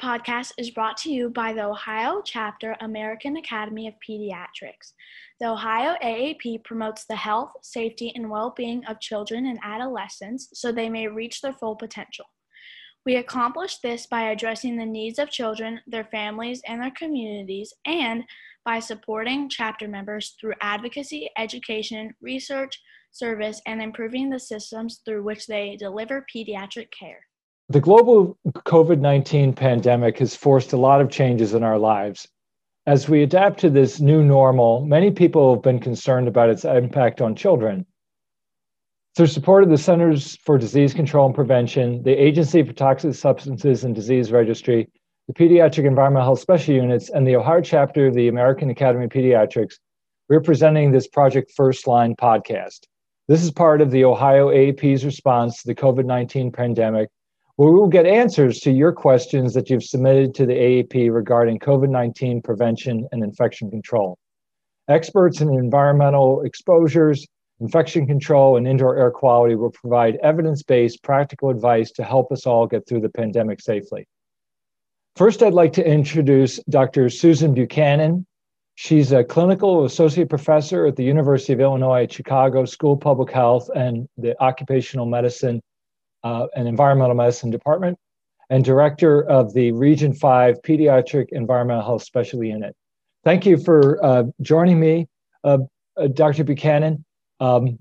Podcast is brought to you by the Ohio Chapter American Academy of Pediatrics. The Ohio AAP promotes the health, safety, and well being of children and adolescents so they may reach their full potential. We accomplish this by addressing the needs of children, their families, and their communities, and by supporting chapter members through advocacy, education, research, service, and improving the systems through which they deliver pediatric care. The global COVID 19 pandemic has forced a lot of changes in our lives. As we adapt to this new normal, many people have been concerned about its impact on children. Through support of the Centers for Disease Control and Prevention, the Agency for Toxic Substances and Disease Registry, the Pediatric Environmental Health Special Units, and the Ohio chapter of the American Academy of Pediatrics, we're presenting this Project Firstline podcast. This is part of the Ohio AAP's response to the COVID 19 pandemic, where we will get answers to your questions that you've submitted to the AAP regarding COVID 19 prevention and infection control. Experts in environmental exposures, infection control, and indoor air quality will provide evidence based practical advice to help us all get through the pandemic safely. First, I'd like to introduce Dr. Susan Buchanan. She's a clinical associate professor at the University of Illinois Chicago School of Public Health and the Occupational Medicine uh, and Environmental Medicine Department, and director of the Region 5 Pediatric Environmental Health Specialty Unit. Thank you for uh, joining me, uh, uh Dr. Buchanan. Um,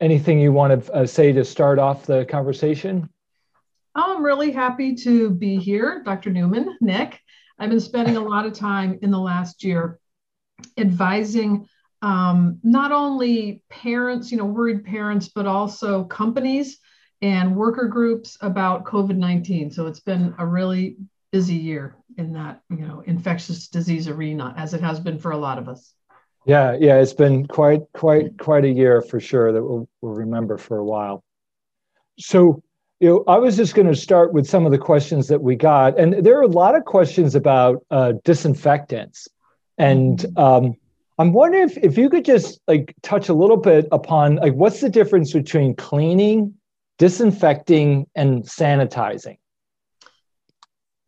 anything you want to uh, say to start off the conversation? I'm really happy to be here, Dr. Newman, Nick. I've been spending a lot of time in the last year advising um, not only parents, you know, worried parents, but also companies and worker groups about COVID 19. So it's been a really busy year in that, you know, infectious disease arena, as it has been for a lot of us. Yeah, yeah, it's been quite, quite, quite a year for sure that we'll, we'll remember for a while. So, you know, I was just going to start with some of the questions that we got, and there are a lot of questions about uh, disinfectants, and mm-hmm. um, I'm wondering if, if you could just like touch a little bit upon like what's the difference between cleaning, disinfecting, and sanitizing.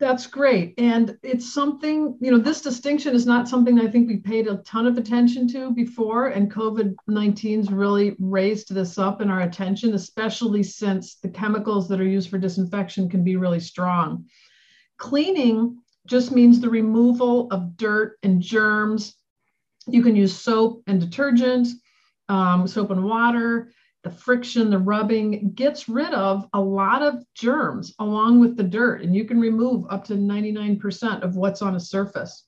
That's great. And it's something, you know, this distinction is not something I think we paid a ton of attention to before. And COVID 19's really raised this up in our attention, especially since the chemicals that are used for disinfection can be really strong. Cleaning just means the removal of dirt and germs. You can use soap and detergent, um, soap and water the friction, the rubbing gets rid of a lot of germs along with the dirt, and you can remove up to 99% of what's on a surface.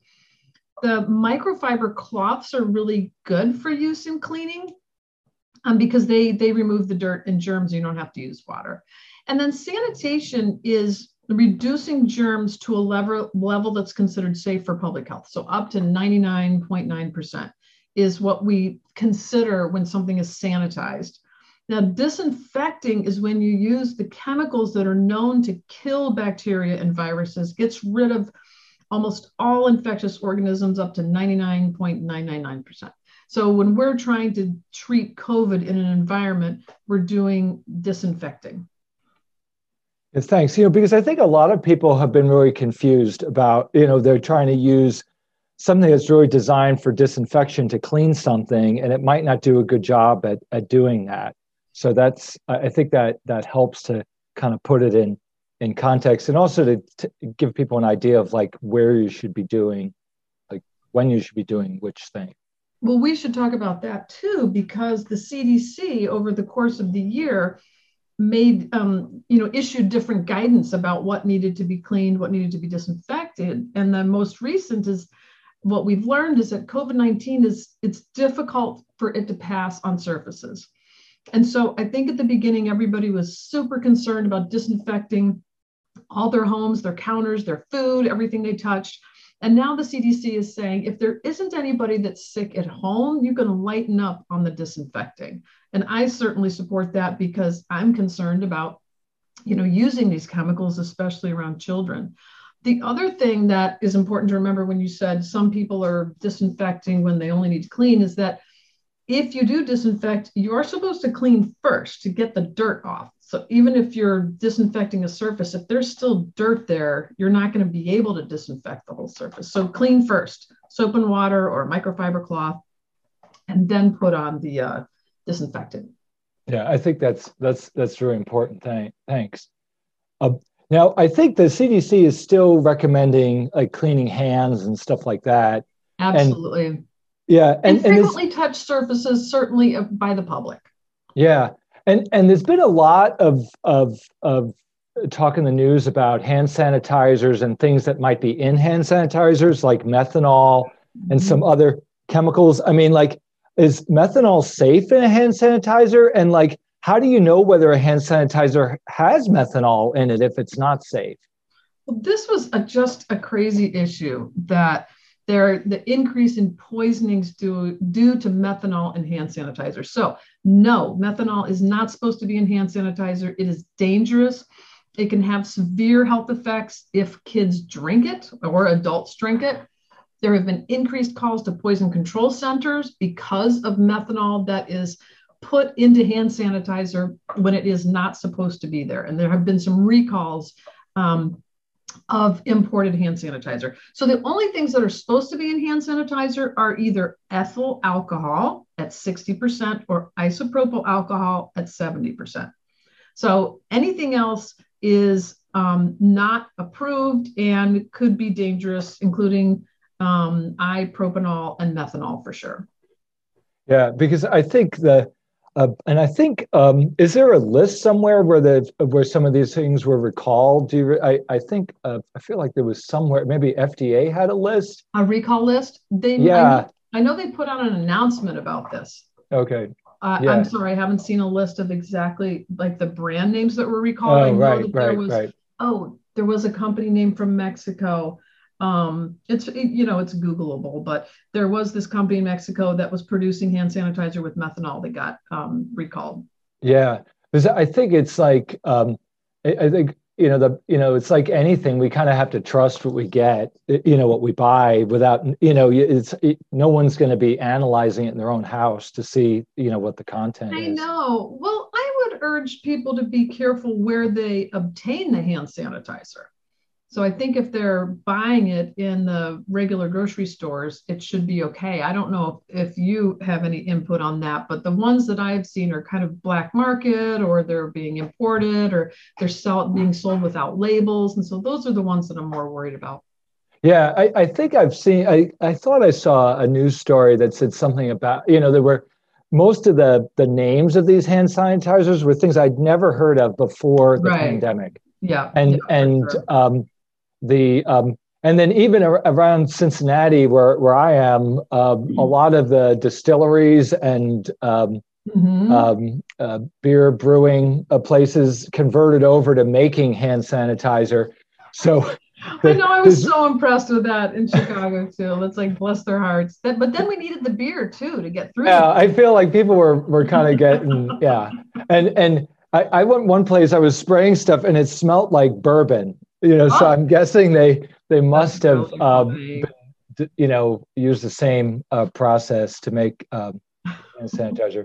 The microfiber cloths are really good for use in cleaning um, because they, they remove the dirt and germs. You don't have to use water. And then sanitation is reducing germs to a level, level that's considered safe for public health. So up to 99.9% is what we consider when something is sanitized. Now, disinfecting is when you use the chemicals that are known to kill bacteria and viruses, gets rid of almost all infectious organisms up to 99.999%. So when we're trying to treat COVID in an environment, we're doing disinfecting. Thanks. You know, because I think a lot of people have been really confused about, you know, they're trying to use something that's really designed for disinfection to clean something, and it might not do a good job at, at doing that so that's i think that that helps to kind of put it in in context and also to, to give people an idea of like where you should be doing like when you should be doing which thing well we should talk about that too because the cdc over the course of the year made um, you know issued different guidance about what needed to be cleaned what needed to be disinfected and the most recent is what we've learned is that covid-19 is it's difficult for it to pass on surfaces and so I think at the beginning, everybody was super concerned about disinfecting all their homes, their counters, their food, everything they touched. And now the CDC is saying if there isn't anybody that's sick at home, you can lighten up on the disinfecting. And I certainly support that because I'm concerned about, you know, using these chemicals, especially around children. The other thing that is important to remember when you said some people are disinfecting when they only need to clean is that if you do disinfect, you are supposed to clean first to get the dirt off. So even if you're disinfecting a surface, if there's still dirt there, you're not going to be able to disinfect the whole surface. So clean first, soap and water or microfiber cloth, and then put on the uh, disinfectant. Yeah, I think that's that's that's really important. Thank, thanks. Uh, now, I think the CDC is still recommending like cleaning hands and stuff like that. Absolutely. And, yeah, and, and frequently touched surfaces, certainly by the public. Yeah, and and there's been a lot of of of talk in the news about hand sanitizers and things that might be in hand sanitizers, like methanol mm-hmm. and some other chemicals. I mean, like, is methanol safe in a hand sanitizer? And like, how do you know whether a hand sanitizer has methanol in it if it's not safe? Well, this was a, just a crazy issue that there the increase in poisonings due, due to methanol in hand sanitizer. So, no, methanol is not supposed to be in hand sanitizer. It is dangerous. It can have severe health effects if kids drink it or adults drink it. There have been increased calls to poison control centers because of methanol that is put into hand sanitizer when it is not supposed to be there. And there have been some recalls um, of imported hand sanitizer. So the only things that are supposed to be in hand sanitizer are either ethyl alcohol at 60% or isopropyl alcohol at 70%. So anything else is um, not approved and could be dangerous, including um, ipropanol and methanol for sure. Yeah, because I think the uh, and I think um, is there a list somewhere where the where some of these things were recalled? Do you? I I think uh, I feel like there was somewhere maybe FDA had a list. A recall list. They yeah. I, I know they put out an announcement about this. Okay. Uh, yeah. I'm sorry, I haven't seen a list of exactly like the brand names that were recalled. Oh, right, right, was, right. Oh, there was a company name from Mexico um, it's you know it's Googleable, but there was this company in Mexico that was producing hand sanitizer with methanol that got um, recalled. Yeah, because I think it's like um, I, I think you know the you know it's like anything we kind of have to trust what we get you know what we buy without you know it's it, no one's going to be analyzing it in their own house to see you know what the content I is. I know. Well, I would urge people to be careful where they obtain the hand sanitizer. So I think if they're buying it in the regular grocery stores, it should be okay. I don't know if, if you have any input on that, but the ones that I've seen are kind of black market or they're being imported or they're sell, being sold without labels. And so those are the ones that I'm more worried about. Yeah, I, I think I've seen, I, I thought I saw a news story that said something about, you know, there were most of the, the names of these hand sanitizers were things I'd never heard of before the right. pandemic. Yeah. And, yeah, and, sure. um, the um, and then even around Cincinnati, where where I am, um, mm-hmm. a lot of the distilleries and um, mm-hmm. um, uh, beer brewing uh, places converted over to making hand sanitizer. So I know I was so impressed with that in Chicago too. It's like bless their hearts. That, but then we needed the beer too to get through. Yeah, I feel like people were were kind of getting yeah, and and I, I went one place I was spraying stuff and it smelled like bourbon you know, oh. so I'm guessing they they must That's have really um, you know used the same uh, process to make um, sanitizer.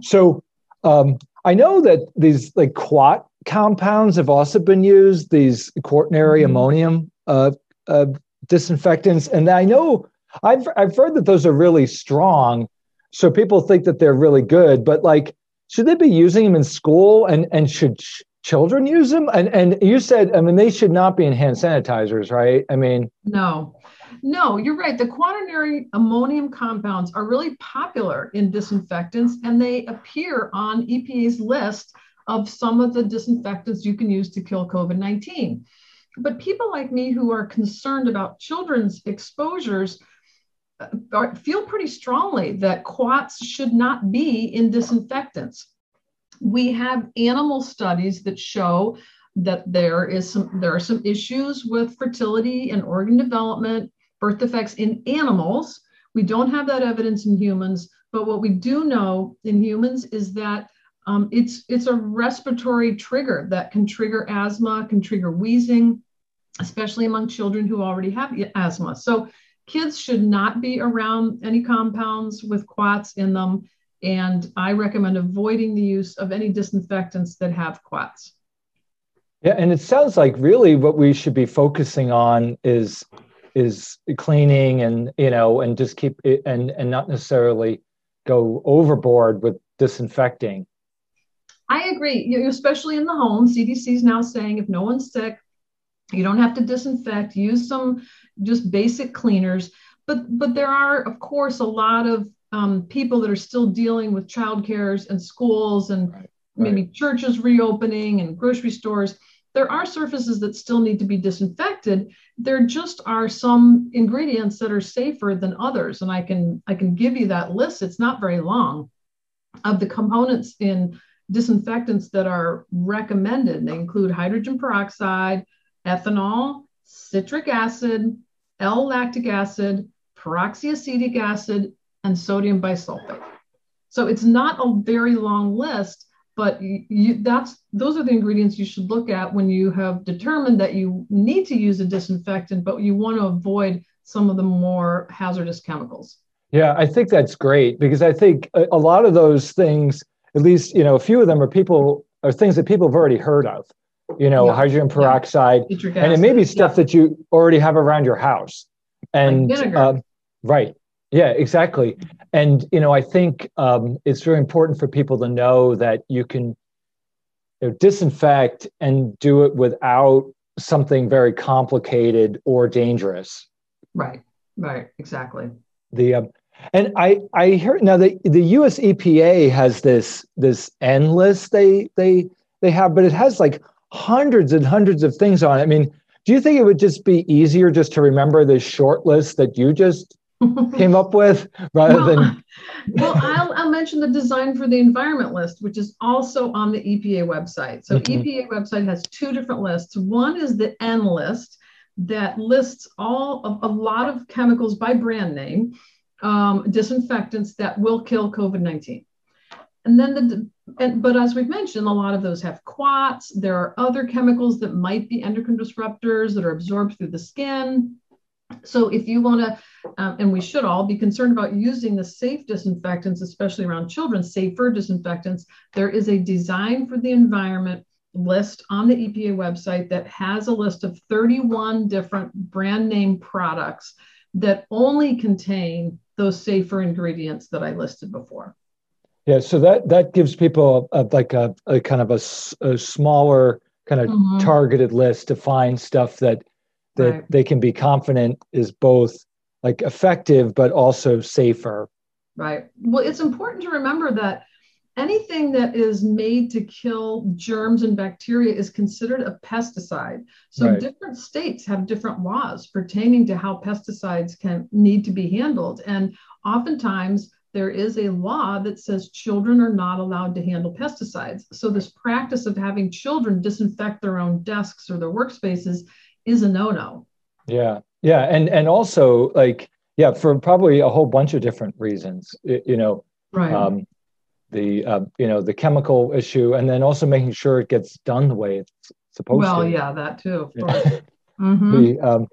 so um, I know that these like quat compounds have also been used. These quaternary mm-hmm. ammonium uh, uh, disinfectants, and I know I've I've heard that those are really strong. So people think that they're really good, but like, should they be using them in school? And and should children use them? And and you said, I mean, they should not be in hand sanitizers, right? I mean, no, no, you're right. The quaternary ammonium compounds are really popular in disinfectants, and they appear on EPA's list of some of the disinfectants you can use to kill COVID 19. But people like me who are concerned about children's exposures uh, feel pretty strongly that quats should not be in disinfectants we have animal studies that show that there is some there are some issues with fertility and organ development birth defects in animals. We don't have that evidence in humans but what we do know in humans is that um, it's it's a respiratory trigger that can trigger asthma can trigger wheezing especially among children who already have asthma. So kids should not be around any compounds with quats in them And I recommend avoiding the use of any disinfectants that have quats. Yeah, and it sounds like really what we should be focusing on is is cleaning and you know and just keep it and and not necessarily go overboard with disinfecting. I agree, you, especially in the home. CDC is now saying if no one's sick, you don't have to disinfect. Use some just basic cleaners. But but there are of course a lot of um, people that are still dealing with childcares and schools and right. maybe right. churches reopening and grocery stores there are surfaces that still need to be disinfected there just are some ingredients that are safer than others and i can i can give you that list it's not very long of the components in disinfectants that are recommended they include hydrogen peroxide ethanol citric acid l-lactic acid peroxyacetic acid and sodium bisulfate. so it's not a very long list but you, that's those are the ingredients you should look at when you have determined that you need to use a disinfectant but you want to avoid some of the more hazardous chemicals yeah i think that's great because i think a, lot of those things at least you know a few of them are people are things that people have already heard of you know yeah. hydrogen peroxide yeah. and it may be stuff yeah. that you already have around your house and like uh, right yeah, exactly. And you know, I think um, it's very important for people to know that you can you know, disinfect and do it without something very complicated or dangerous. Right. Right. Exactly. The um, and I I hear now the the U.S. EPA has this this N list they they they have, but it has like hundreds and hundreds of things on it. I mean, do you think it would just be easier just to remember this short list that you just came up with rather well, than well I'll, I'll mention the design for the environment list which is also on the epa website. So mm-hmm. epa website has two different lists. One is the n list that lists all of a lot of chemicals by brand name um, disinfectants that will kill covid-19 and then the and, but as we've mentioned a lot of those have quats. There are other chemicals that might be endocrine disruptors that are absorbed through the skin so if you want to, um, and we should all be concerned about using the safe disinfectants, especially around children, safer disinfectants, there is a design for the environment list on the EPA website that has a list of 31 different brand name products that only contain those safer ingredients that I listed before. Yeah, so that that gives people a, a, like a, a, kind of a, smaller kind of mm-hmm. targeted list to find stuff that that right. they can be confident is both like effective but also safer. Right. Well it's important to remember that anything that is made to kill germs and bacteria is considered a pesticide. So right. different states have different laws pertaining to how pesticides can need to be handled. And oftentimes there is a law that says children are not allowed to handle pesticides. So this practice of having children disinfect their own desks or their workspaces is a no-no. Yeah, yeah, and and also like yeah, for probably a whole bunch of different reasons. you know, right. Um, the uh, you know the chemical issue, and then also making sure it gets done the way it's supposed well, to. Well, yeah, that too. Of course. mm-hmm. The um,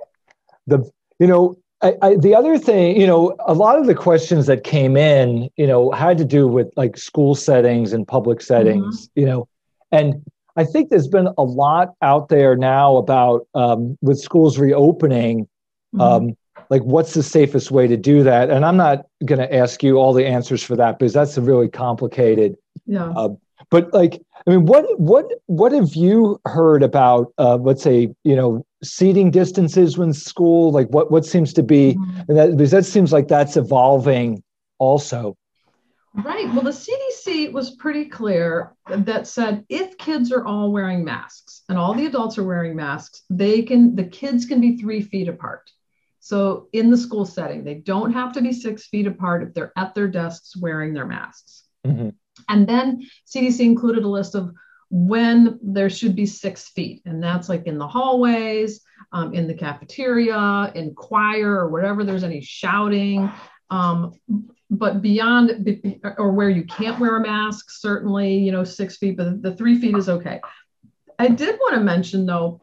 the you know I, I, the other thing, you know, a lot of the questions that came in, you know, had to do with like school settings and public settings, mm-hmm. you know, and I think there's been a lot out there now about um, with schools reopening, mm-hmm. um, like what's the safest way to do that? And I'm not going to ask you all the answers for that because that's a really complicated. Yeah. Uh, but like, I mean, what what what have you heard about? Uh, let's say, you know, seating distances when school. Like, what what seems to be, mm-hmm. and that because that seems like that's evolving also. Right. Well, the CDC was pretty clear that said if kids are all wearing masks and all the adults are wearing masks, they can the kids can be three feet apart. So in the school setting, they don't have to be six feet apart if they're at their desks wearing their masks. Mm-hmm. And then CDC included a list of when there should be six feet, and that's like in the hallways, um, in the cafeteria, in choir, or whatever there's any shouting. Um, but beyond or where you can't wear a mask, certainly, you know, six feet, but the three feet is okay. I did want to mention though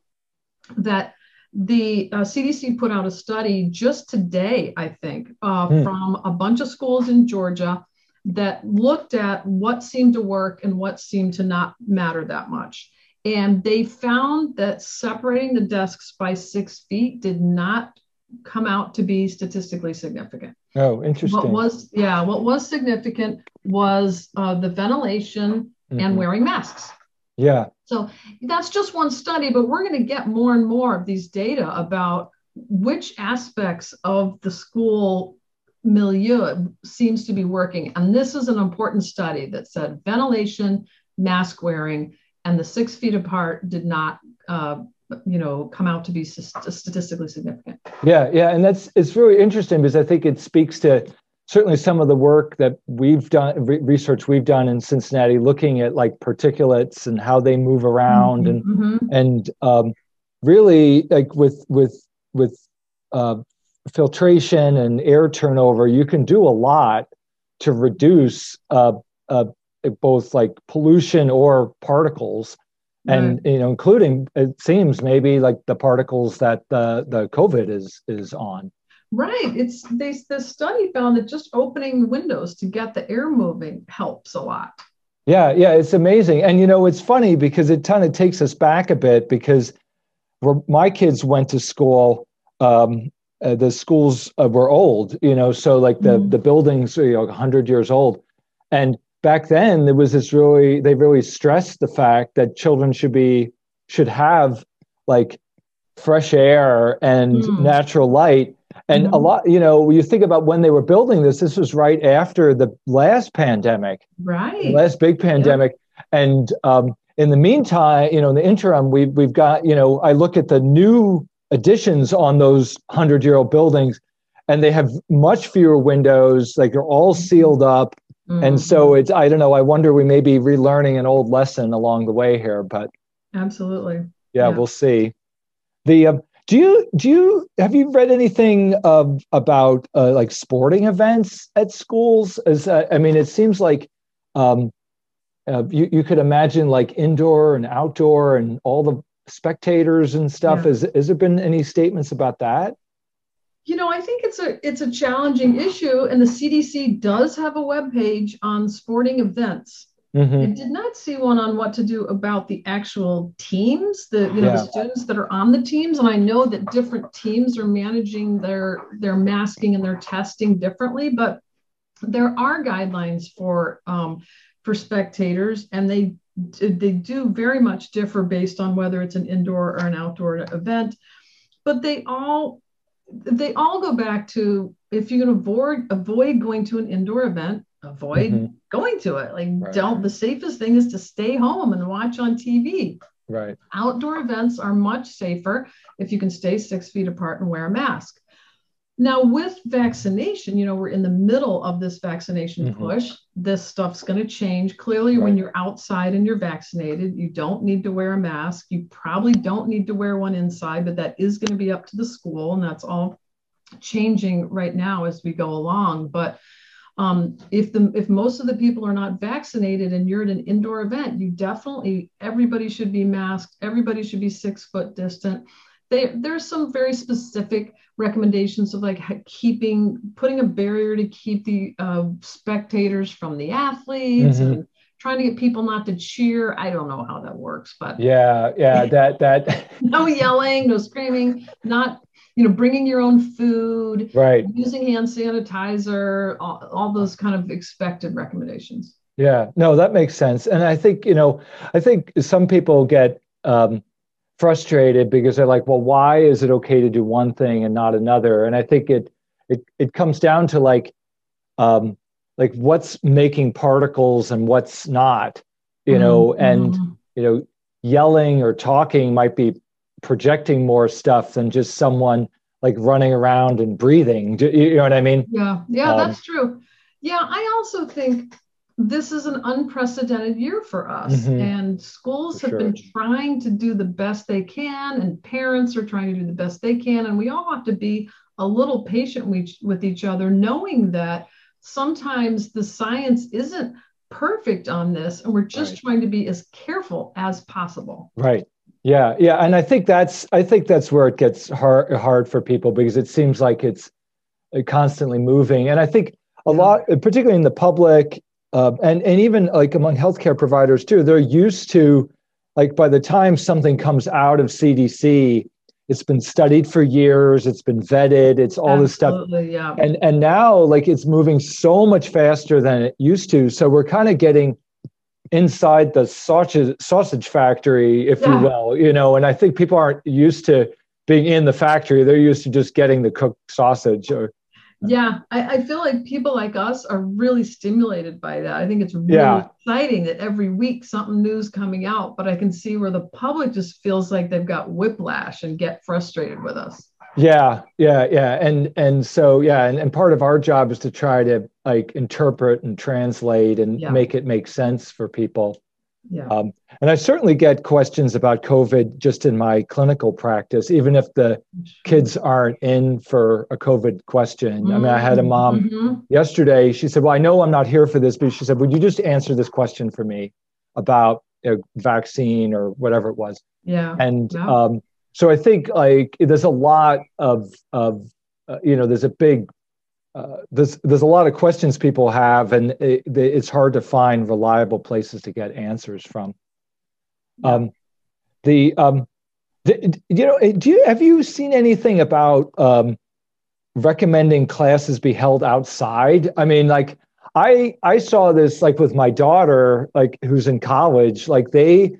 that the uh, CDC put out a study just today, I think, uh, mm. from a bunch of schools in Georgia that looked at what seemed to work and what seemed to not matter that much. And they found that separating the desks by six feet did not come out to be statistically significant. Oh, interesting. What was, yeah, what was significant was uh, the ventilation mm-hmm. and wearing masks. Yeah. So that's just one study, but we're going to get more and more of these data about which aspects of the school milieu seems to be working. And this is an important study that said ventilation, mask wearing, and the six feet apart did not, uh, you know, come out to be statistically significant. Yeah, yeah, and that's it's really interesting because I think it speaks to certainly some of the work that we've done, re- research we've done in Cincinnati, looking at like particulates and how they move around, mm-hmm. and mm-hmm. and um, really like with with with uh, filtration and air turnover, you can do a lot to reduce uh, uh, both like pollution or particles, and you know, including it seems maybe like the particles that the the COVID is is on. Right. It's they the study found that just opening windows to get the air moving helps a lot. Yeah, yeah, it's amazing. And you know, it's funny because it kind of takes us back a bit because where my kids went to school um, uh, the schools uh, were old, you know, so like the mm-hmm. the buildings, are you know, 100 years old. And back then there was this really they really stressed the fact that children should be should have like fresh air and mm. natural light. And mm-hmm. a lot you know you think about when they were building this this was right after the last pandemic. Right. Last big pandemic. And um, in the meantime you know in the interim we've, we've got you know i look at the new additions on those 100 year old buildings and they have much fewer windows. Like they're all sealed up mm-hmm. and so it's i don't know i wonder we may be relearning an old lesson along the way here but absolutely yeah, yeah. we'll see the uh, do you do you have you read anything of about uh, like sporting events at schools as uh, i mean it seems like um, uh, you, you could imagine like indoor and outdoor and all the spectators and stuff. Yeah. Has, has there been any statements about that? You know, I think it's a it's a challenging issue, and the CDC does have a web page on sporting events. Mm-hmm. I did not see one on what to do about the actual teams, the you know yeah. the students that are on the teams, and I know that different teams are managing their their masking and their testing differently, but there are guidelines for um, for spectators, and they they do very much differ based on whether it's an indoor or an outdoor event but they all they all go back to if you can avoid avoid going to an indoor event avoid mm-hmm. going to it like right. don't the safest thing is to stay home and watch on tv right outdoor events are much safer if you can stay six feet apart and wear a mask now, with vaccination, you know, we're in the middle of this vaccination mm-hmm. push. This stuff's going to change. Clearly, right. when you're outside and you're vaccinated, you don't need to wear a mask. You probably don't need to wear one inside, but that is going to be up to the school. And that's all changing right now as we go along. But um, if the if most of the people are not vaccinated and you're at an indoor event, you definitely everybody should be masked. Everybody should be six foot distant they, there's some very specific recommendations of like keeping putting a barrier to keep the uh, spectators from the athletes mm-hmm. and trying to get people not to cheer. I don't know how that works but yeah yeah that that no yelling no screaming not you know bringing your own food right. using hand sanitizer all, all those kind of expected recommendations. Yeah. No that makes sense. And i think you know i think some people get um, frustrated because they're like, well, why is it okay to do one thing and not another? And I think it it it comes down to like um like what's making particles and what's not, you know, mm-hmm. and you know, yelling or talking might be projecting more stuff than just someone like running around and breathing. You know what I mean? Yeah, yeah, um, that's true. Yeah, I also think this is an unprecedented year for us mm-hmm. and schools for have sure. been trying to do the best they can and parents are trying to do the best they can and we all have to be a little patient with each other knowing that sometimes the science isn't perfect on this and we're just right. trying to be as careful as possible right yeah yeah and i think that's i think that's where it gets hard hard for people because it seems like it's constantly moving and i think a lot, particularly in the public, uh, and and even like among healthcare providers too. They're used to, like, by the time something comes out of CDC, it's been studied for years. It's been vetted. It's all this stuff. Yeah. And and now, like, it's moving so much faster than it used to. So we're kind of getting inside the sausage sausage factory, if yeah. you will, you know. And I think people aren't used to being in the factory; they're used to just getting the cooked sausage. Or yeah, I, I feel like people like us are really stimulated by that. I think it's really yeah. exciting that every week something new's coming out. But I can see where the public just feels like they've got whiplash and get frustrated with us yeah yeah yeah and and so yeah and, and part of our job is to try to like interpret and translate and yeah. make it make sense for people yeah. Um, and I certainly get questions about COVID just in my clinical practice, even if the kids aren't in for a COVID question. Mm-hmm. I mean, I had a mom mm-hmm. yesterday. She said, Well, I know I'm not here for this, but she said, Would you just answer this question for me about a vaccine or whatever it was? Yeah. And yeah. Um, so I think like there's a lot of of uh, you know there's a big uh, there's there's a lot of questions people have, and it, it's hard to find reliable places to get answers from. Um, the um, the, you know, do you have you seen anything about um, recommending classes be held outside? I mean, like I I saw this like with my daughter, like who's in college, like they,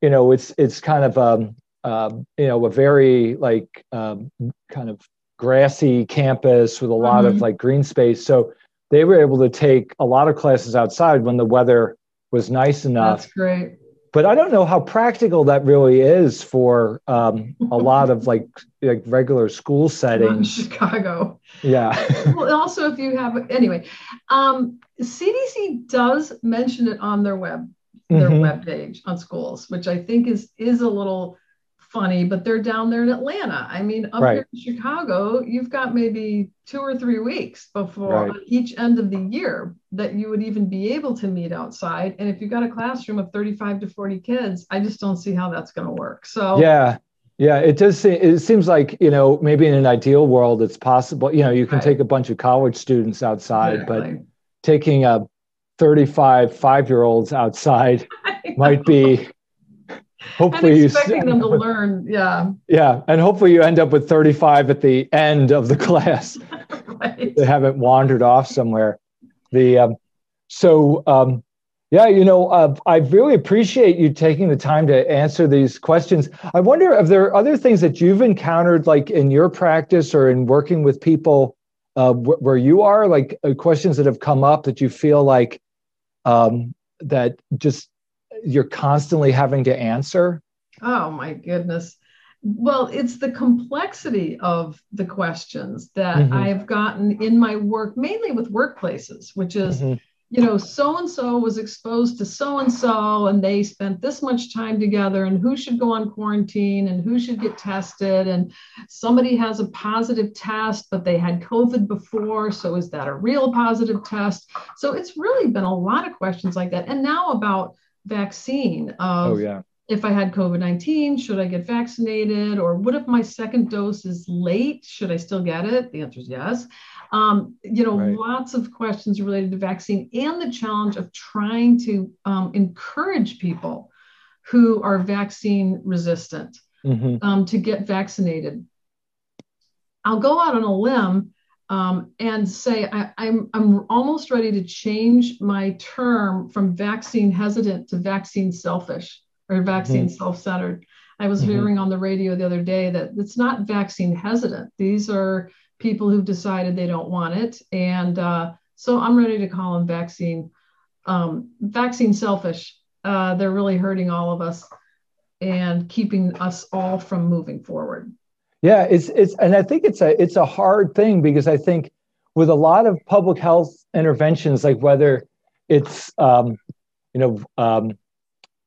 you know, it's it's kind of um um, you know, a very like um, kind of grassy campus with a lot mm-hmm. of like green space. So they were able to take a lot of classes outside when the weather was nice enough. That's great. But I don't know how practical that really is for um, a lot of like like regular school settings. in Chicago. Yeah. well, also if you have anyway, um, CDC does mention it on their web their mm-hmm. web page on schools, which I think is is a little funny, but they're down there in Atlanta. I mean, up right. here in Chicago, you've got maybe two or three weeks before right. each end of the year that you would even be able to meet outside. And if you've got a classroom of 35 to 40 kids, I just don't see how that's going to work. So, yeah. Yeah, it does. Seem, it seems like you know maybe in an ideal world it's possible. You know, you can right. take a bunch of college students outside, exactly. but taking a 35 five year olds outside might be hopefully and expecting you them to learn yeah. Yeah and hopefully you end up with 35 at the end of the class. Right. they haven't wandered off somewhere. The um, so um, yeah you know uh, i really appreciate you taking the time to answer these questions. I wonder if there are other things that you've encountered like in your practice or in working with people uh, wh- where you are? Like uh, questions that have come up that you feel like um, that just you're constantly having to answer? Oh my goodness. Well, it's the complexity of the questions that mm-hmm. I've gotten in my work, mainly with workplaces, which is, mm-hmm. you know, so and so was exposed to so and so, and they spent this much time together, and who should go on quarantine and who should get tested. And somebody has a positive test, but they had COVID before. So is that a real positive test? So it's really been a lot of questions like that. And now about vaccine of oh, yeah. if I had COVID 19, should I get vaccinated? Or what if my second dose is late? Should I still get it? The answer is yes. Um, you know, right. lots of questions related to vaccine and the challenge of trying to um, encourage people who are vaccine resistant mm-hmm. um, to get vaccinated. I'll go out on a limb um, and say I, am I'm, I'm almost ready to change my term from vaccine hesitant to vaccine selfish or vaccine mm-hmm. self-centered. I was mm-hmm. hearing on the radio the other day that it's not vaccine hesitant. These are people who've decided they don't want it, and uh, so I'm ready to call them vaccine um, vaccine selfish. Uh, they're really hurting all of us and keeping us all from moving forward. Yeah, it's it's and I think it's a it's a hard thing because I think with a lot of public health interventions, like whether it's um, you know um,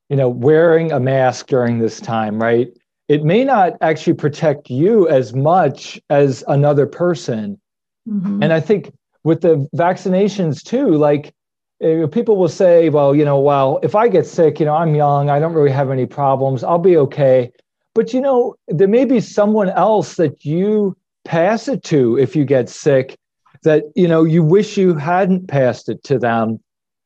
you know wearing a mask during this time, right? It may not actually protect you as much as another person, mm-hmm. and I think with the vaccinations too, like people will say, well, you know, well, if I get sick, you know, I'm young, I don't really have any problems, I'll be okay. But you know, there may be someone else that you pass it to if you get sick that you know you wish you hadn't passed it to them.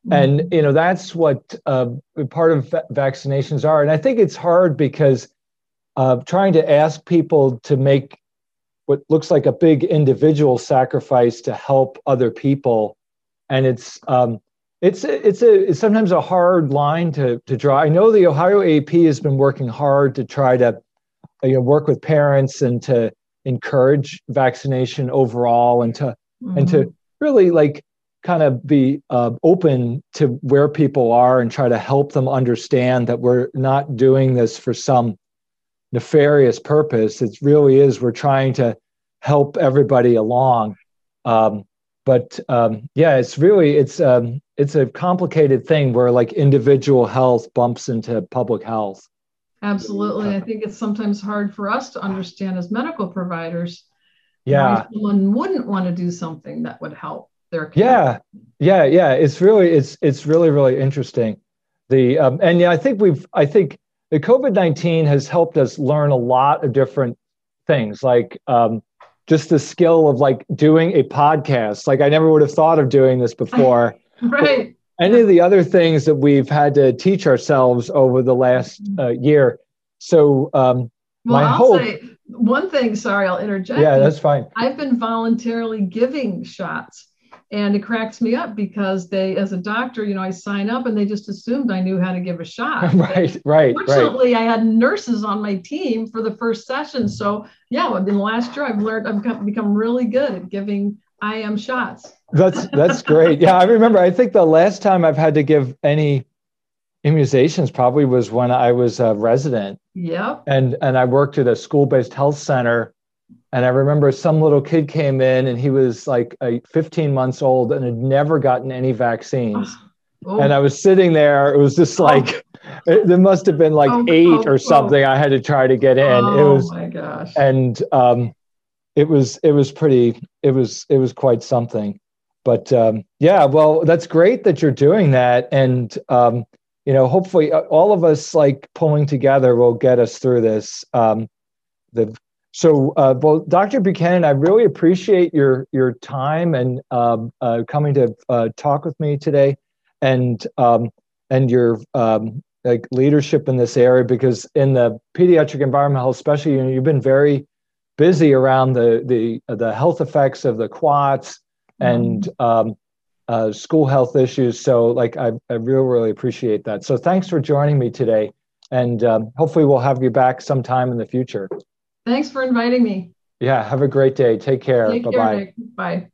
Mm-hmm. and you know that's what uh, part of va- vaccinations are. And i think it's hard because uh, trying to ask people to make what looks like a big individual sacrifice to help other people. And it's um, it's it's a it's sometimes a hard line to to draw i know the ohio AAP has been working hard to try to you know work with parents and to encourage vaccination overall and to mm-hmm. and to mm-hmm. really like kind of be uh, open to where people are and try to help them understand that we're not doing this for some nefarious purpose. It really is we're trying to help everybody along. Um, but um, yeah, it's really it's um, it's a complicated thing where like individual health bumps into public health. Absolutely, I think it's sometimes hard for us to understand as medical providers yeah. someone wouldn't want to do something that would help their yeah. Yeah yeah. It's really it's it's really really interesting. The um, and yeah i think we've i think the covid-19 has helped us learn a lot of different things like um, just the skill of like doing a podcast. Like i never would have thought of doing this before right any of the other things that we've had to teach ourselves over the last uh, year so um, well, my I'll hope say, one thing, sorry, I'll interject. Yeah, that's fine. I've been voluntarily giving shots. And it cracks me up because they, as a doctor, you know, I sign up and they just assumed I knew how to give a shot. right, right. Fortunately, right. I had nurses on my team for the first session. So, yeah, in the last year, I've learned, I've become really good at giving IM shots. That's that's great. Yeah, I remember. I think the last time I've had to give any immunizations probably was when I was a resident. Yeah. And and I worked at a school-based health center. And I remember some little kid came in and he was like a 15 months old and had never gotten any vaccines. Oh. And I was sitting there. It was just oh. like oh. it, there must have been like oh, eight oh, or something. I had to try to get in. it was my gosh. And um, it was it was pretty. It was it was quite something. But um, yeah, well, that's great that you're doing that. And um, you know, hopefully uh, all of us like pulling together will get us through this. Um, the so, uh, well, Dr. Buchanan, I really appreciate your your time and um, uh, coming to uh, talk with me today, and um, and your um, like leadership in this area because in the pediatric environmental health, especially, you know, you've been very busy around the the the health effects of the QATs and mm-hmm. um, uh, school health issues. So, like, I, I really, really appreciate that. So, thanks for joining me today. And um, hopefully, we'll have you back sometime in the future. Thanks for inviting me. Yeah, have a great day. Take care. Take Bye-bye. Care, Bye.